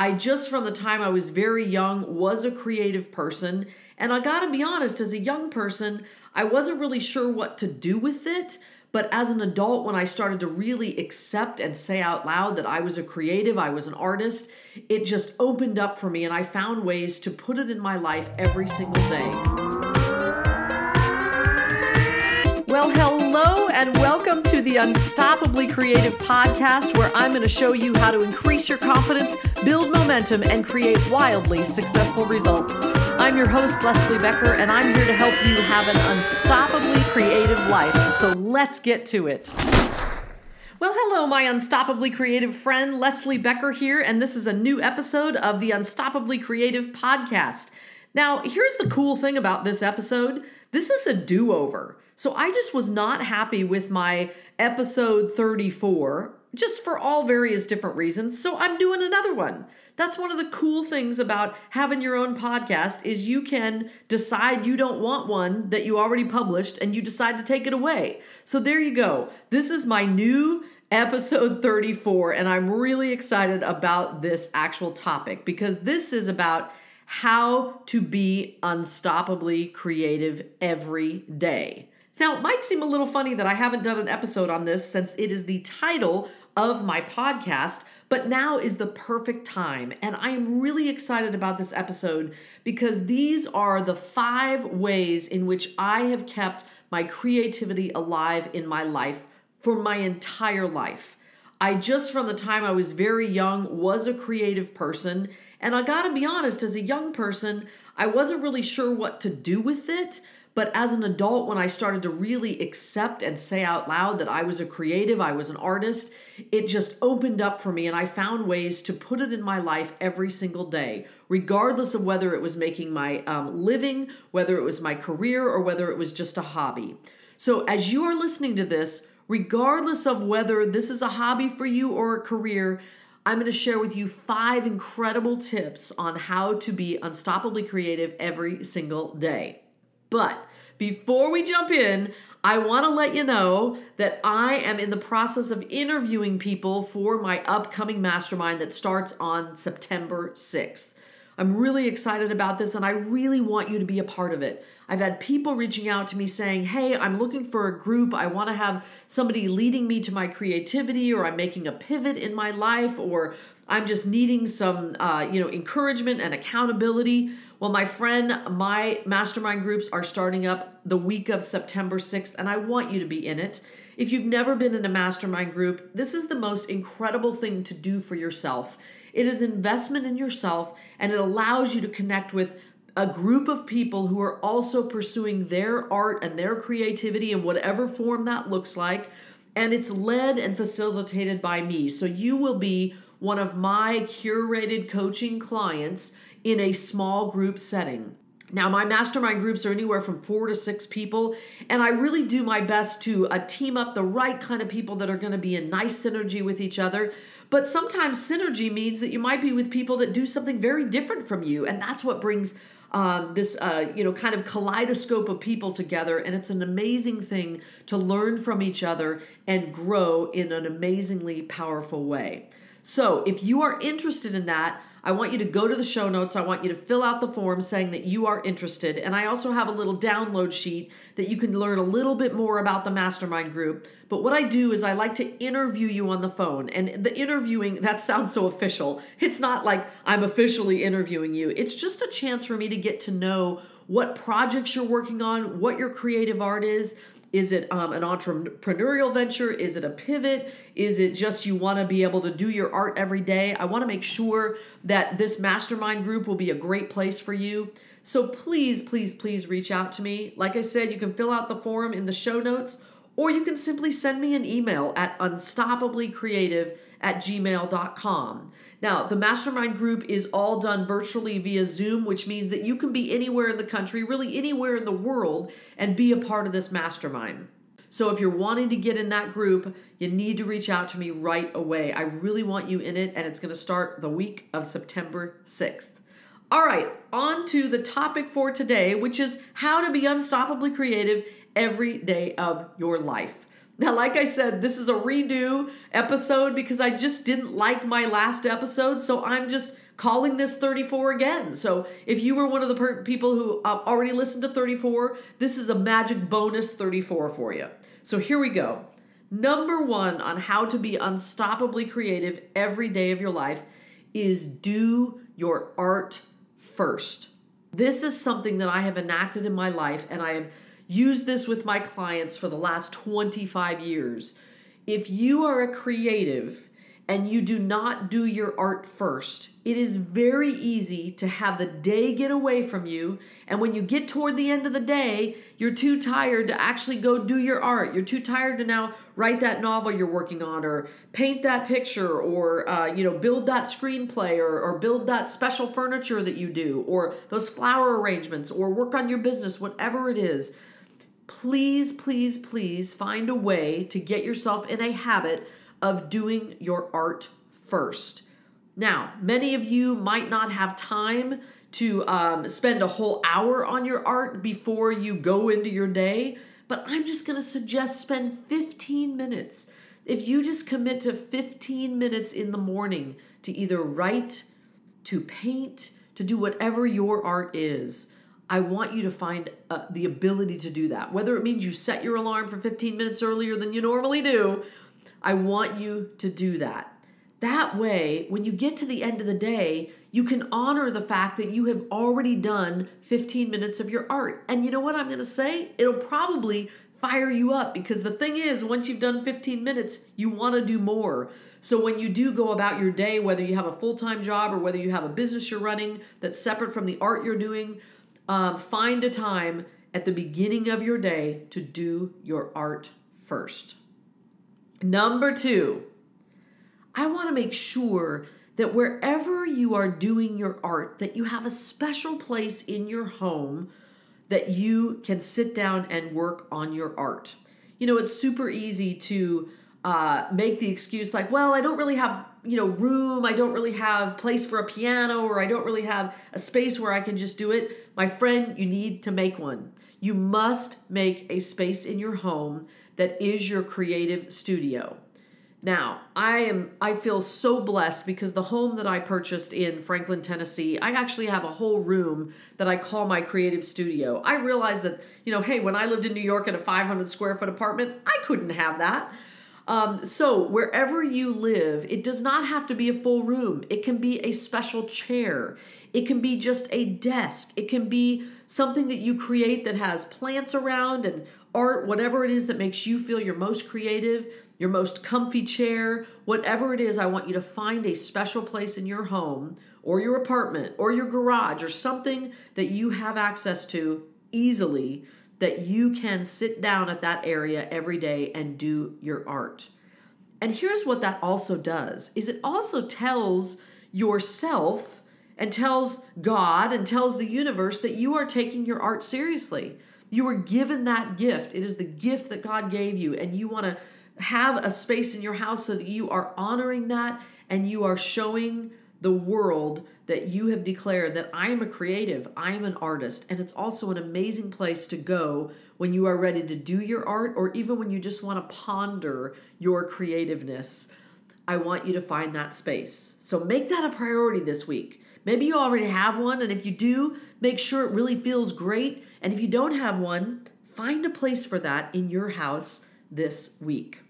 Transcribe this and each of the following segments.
I just from the time I was very young was a creative person. And I gotta be honest, as a young person, I wasn't really sure what to do with it. But as an adult, when I started to really accept and say out loud that I was a creative, I was an artist, it just opened up for me and I found ways to put it in my life every single day. Well, hello and welcome the Unstoppably Creative podcast, where I'm going to show you how to increase your confidence, build momentum, and create wildly successful results. I'm your host, Leslie Becker, and I'm here to help you have an unstoppably creative life. So let's get to it. Well, hello, my unstoppably creative friend, Leslie Becker here, and this is a new episode of the Unstoppably Creative podcast. Now, here's the cool thing about this episode this is a do over. So I just was not happy with my episode 34, just for all various different reasons. So I'm doing another one. That's one of the cool things about having your own podcast is you can decide you don't want one that you already published and you decide to take it away. So there you go. This is my new episode 34 and I'm really excited about this actual topic because this is about how to be unstoppably creative every day. Now, it might seem a little funny that I haven't done an episode on this since it is the title of my podcast, but now is the perfect time. And I am really excited about this episode because these are the five ways in which I have kept my creativity alive in my life for my entire life. I just from the time I was very young was a creative person. And I gotta be honest, as a young person, I wasn't really sure what to do with it. But as an adult, when I started to really accept and say out loud that I was a creative, I was an artist, it just opened up for me and I found ways to put it in my life every single day, regardless of whether it was making my um, living, whether it was my career, or whether it was just a hobby. So as you are listening to this, regardless of whether this is a hobby for you or a career, I'm going to share with you five incredible tips on how to be unstoppably creative every single day. But before we jump in, I want to let you know that I am in the process of interviewing people for my upcoming mastermind that starts on September 6th. I'm really excited about this and I really want you to be a part of it. I've had people reaching out to me saying, Hey, I'm looking for a group. I want to have somebody leading me to my creativity, or I'm making a pivot in my life, or I'm just needing some, uh, you know, encouragement and accountability. Well, my friend, my mastermind groups are starting up the week of September 6th, and I want you to be in it. If you've never been in a mastermind group, this is the most incredible thing to do for yourself. It is investment in yourself, and it allows you to connect with a group of people who are also pursuing their art and their creativity in whatever form that looks like. And it's led and facilitated by me. So you will be one of my curated coaching clients in a small group setting. Now, my mastermind groups are anywhere from four to six people, and I really do my best to uh, team up the right kind of people that are going to be in nice synergy with each other. But sometimes synergy means that you might be with people that do something very different from you, and that's what brings um, this uh, you know kind of kaleidoscope of people together, and it's an amazing thing to learn from each other and grow in an amazingly powerful way. So, if you are interested in that, I want you to go to the show notes. I want you to fill out the form saying that you are interested. And I also have a little download sheet that you can learn a little bit more about the mastermind group. But what I do is I like to interview you on the phone. And the interviewing, that sounds so official. It's not like I'm officially interviewing you, it's just a chance for me to get to know what projects you're working on, what your creative art is is it um, an entrepreneurial venture? Is it a pivot? Is it just you want to be able to do your art every day? I want to make sure that this mastermind group will be a great place for you. So please, please, please reach out to me. Like I said, you can fill out the form in the show notes, or you can simply send me an email at unstoppablycreative at gmail.com. Now, the mastermind group is all done virtually via Zoom, which means that you can be anywhere in the country, really anywhere in the world, and be a part of this mastermind. So, if you're wanting to get in that group, you need to reach out to me right away. I really want you in it, and it's going to start the week of September 6th. All right, on to the topic for today, which is how to be unstoppably creative every day of your life. Now, like I said, this is a redo episode because I just didn't like my last episode. So I'm just calling this 34 again. So if you were one of the per- people who uh, already listened to 34, this is a magic bonus 34 for you. So here we go. Number one on how to be unstoppably creative every day of your life is do your art first. This is something that I have enacted in my life, and I have used this with my clients for the last 25 years. If you are a creative, and you do not do your art first, it is very easy to have the day get away from you. And when you get toward the end of the day, you're too tired to actually go do your art. You're too tired to now write that novel you're working on, or paint that picture, or uh, you know build that screenplay, or, or build that special furniture that you do, or those flower arrangements, or work on your business, whatever it is. Please, please, please find a way to get yourself in a habit of doing your art first. Now, many of you might not have time to um, spend a whole hour on your art before you go into your day, but I'm just to suggest spend 15 minutes. If you just commit to 15 minutes in the morning to either write, to paint, to do whatever your art is, I want you to find uh, the ability to do that. Whether it means you set your alarm for 15 minutes earlier than you normally do, I want you to do that. That way, when you get to the end of the day, you can honor the fact that you have already done 15 minutes of your art. And you know what I'm going to say? It'll probably fire you up because the thing is, once you've done 15 minutes, you want to do more. So when you do go about your day, whether you have a full time job or whether you have a business you're running that's separate from the art you're doing, um, find a time at the beginning of your day to do your art first. Number two, I want to make sure that wherever you are doing your art, that you have a special place in your home that you can sit down and work on your art. You know, it's super easy to uh, make the excuse like, well, I don't really have you know room, I don't really have place for a piano, or I don't really have a space where I can just do it. My friend, you need to make one. You must make a space in your home that is your creative studio. Now, I am I feel so blessed because the home that I purchased in Franklin, Tennessee, I actually have a whole room that I call my creative studio. I realized that, you know, hey, when I lived in New York in a 500 square foot apartment, I couldn't have that. Um, so, wherever you live, it does not have to be a full room. It can be a special chair. It can be just a desk. It can be something that you create that has plants around and art, whatever it is that makes you feel your most creative, your most comfy chair, whatever it is, I want you to find a special place in your home or your apartment or your garage or something that you have access to easily that you can sit down at that area every day and do your art. And here's what that also does is it also tells yourself and tells God and tells the universe that you are taking your art seriously. You were given that gift. It is the gift that God gave you, and you want to have a space in your house so that you are honoring that and you are showing the world that you have declared that I am a creative, I am an artist, and it's also an amazing place to go when you are ready to do your art or even when you just want to ponder your creativeness. I want you to find that space. So make that a priority this week. Maybe you already have one, and if you do, make sure it really feels great and if you don't have one, find a place for that in your house this week.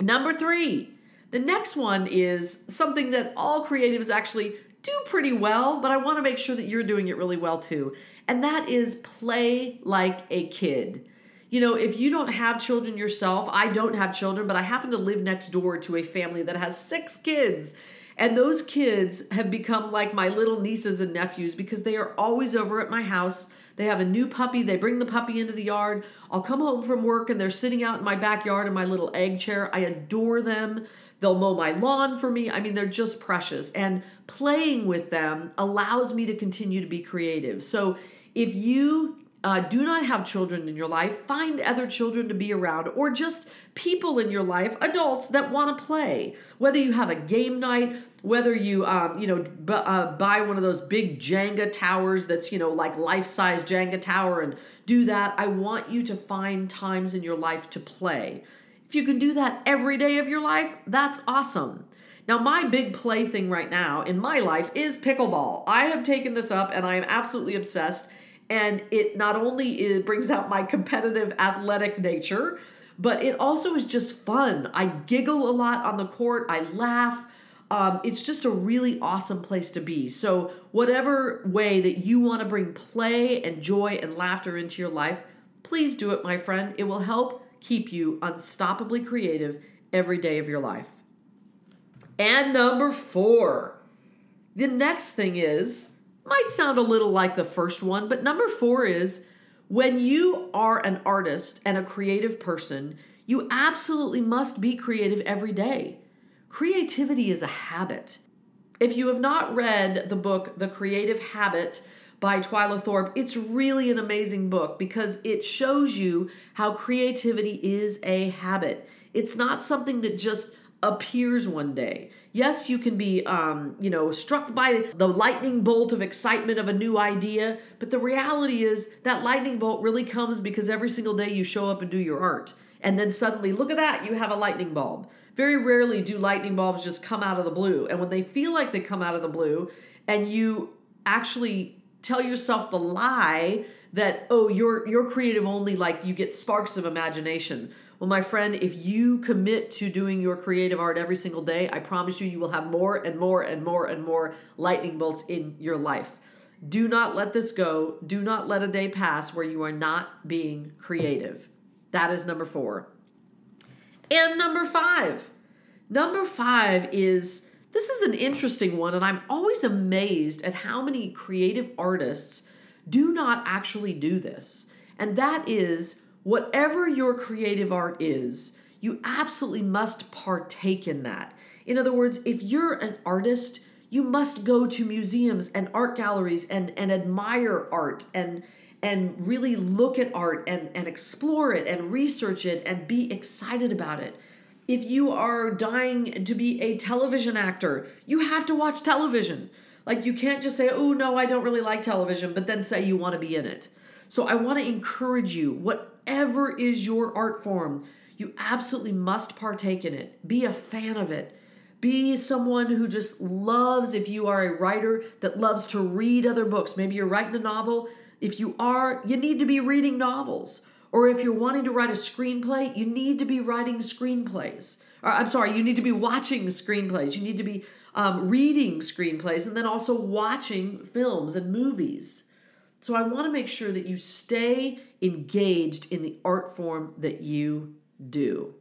Number three, the next one is something that all creatives actually do pretty well, but I want to make sure that you're doing it really well too. And that is play like a kid. You know, if you don't have children yourself, I don't have children, but I happen to live next door to a family that has six kids. And those kids have become like my little nieces and nephews because they are always over at my house they have a new puppy. They bring the puppy into the yard. I'll come home from work and they're sitting out in my backyard in my little egg chair. I adore them. They'll mow my lawn for me. I mean, they're just precious. And playing with them allows me to continue to be creative. So if you uh, do not have children in your life, find other children to be around or just people in your life, adults that want to play. Whether you have a game night, whether you um, you know b- uh, buy one of those big Jenga towers that's you know like life size Jenga tower and do that. I want you to find times in your life to play. If you can do that every day of your life, that's awesome. Now, my big play thing right now in my life is pickleball. I have taken this up and I am absolutely obsessed. And it not only is, brings out my competitive athletic nature, but it also is just fun. I giggle a lot on the court, I laugh. Um, it's just a really awesome place to be. So, whatever way that you want to bring play and joy and laughter into your life, please do it, my friend. It will help keep you unstoppably creative every day of your life. And number four, the next thing is, might sound a little like the first one, but number four is when you are an artist and a creative person, you absolutely must be creative every day. Creativity is a habit. If you have not read the book The Creative Habit by Twyla Tharp, it's really an amazing book because it shows you how creativity is a habit. It's not something that just appears one day. Yes, you can be, um, you know, struck by the lightning bolt of excitement of a new idea, but the reality is that lightning bolt really comes because every single day you show up and do your art. And then suddenly, look at that, you have a lightning bulb. Very rarely do lightning bulbs just come out of the blue. And when they feel like they come out of the blue, and you actually tell yourself the lie that, oh, you're you're creative only like you get sparks of imagination well, my friend, if you commit to doing your creative art every single day, I promise you, you will have more and more and more and more lightning bolts in your life. Do not let this go. Do not let a day pass where you are not being creative. That is number four. And number five. Number five is this is an interesting one, and I'm always amazed at how many creative artists do not actually do this. And that is whatever your creative art is, you absolutely must partake in that. In other words, if you're an artist, you must go to museums and art galleries and, and admire art and and really look at art and, and explore it and research it and be excited about it. If you are dying to be a television actor, you have to watch television. Like you can't just say, oh no, I don't really like television, but then say you want to be in it. So I want to encourage you, whatever is your art form, you absolutely must partake in it. Be a fan of it. Be someone who just loves, if you are a writer that loves to read other books. Maybe you're writing a novel. If you are, you need to be reading novels. Or if you're wanting to write a screenplay, you need to be writing screenplays. Or I'm sorry, you need to be watching screenplays. You need to be um, reading screenplays and then also watching films and movies. So I want to make sure that you stay engaged in the art form that you do.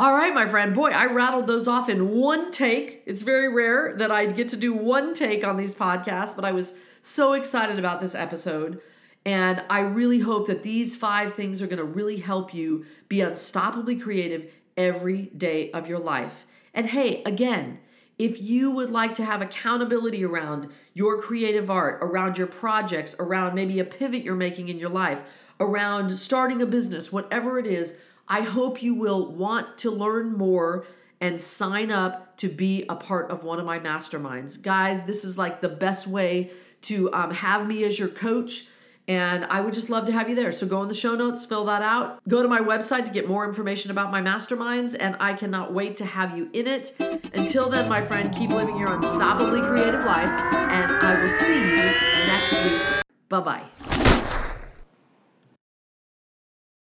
All right, my friend. Boy, I rattled those off in one take. It's very rare that I get to do one take on these podcasts, but I was so excited about this episode. And I really hope that these five things are going to really help you be unstoppably creative every day of your life. And hey, again, if you would like to have accountability around your creative art, around your projects, around maybe a pivot you're making in your life, around starting a business, whatever it is, I hope you will want to learn more and sign up to be a part of one of my masterminds. Guys, this is like the best way to um, have me as your coach and I would just love to have you there. So go in the show notes, fill that out. Go to my website to get more information about my masterminds, and I cannot wait to have you in it. Until then, my friend, keep living your unstoppably creative life, and I will see you next week. Bye bye.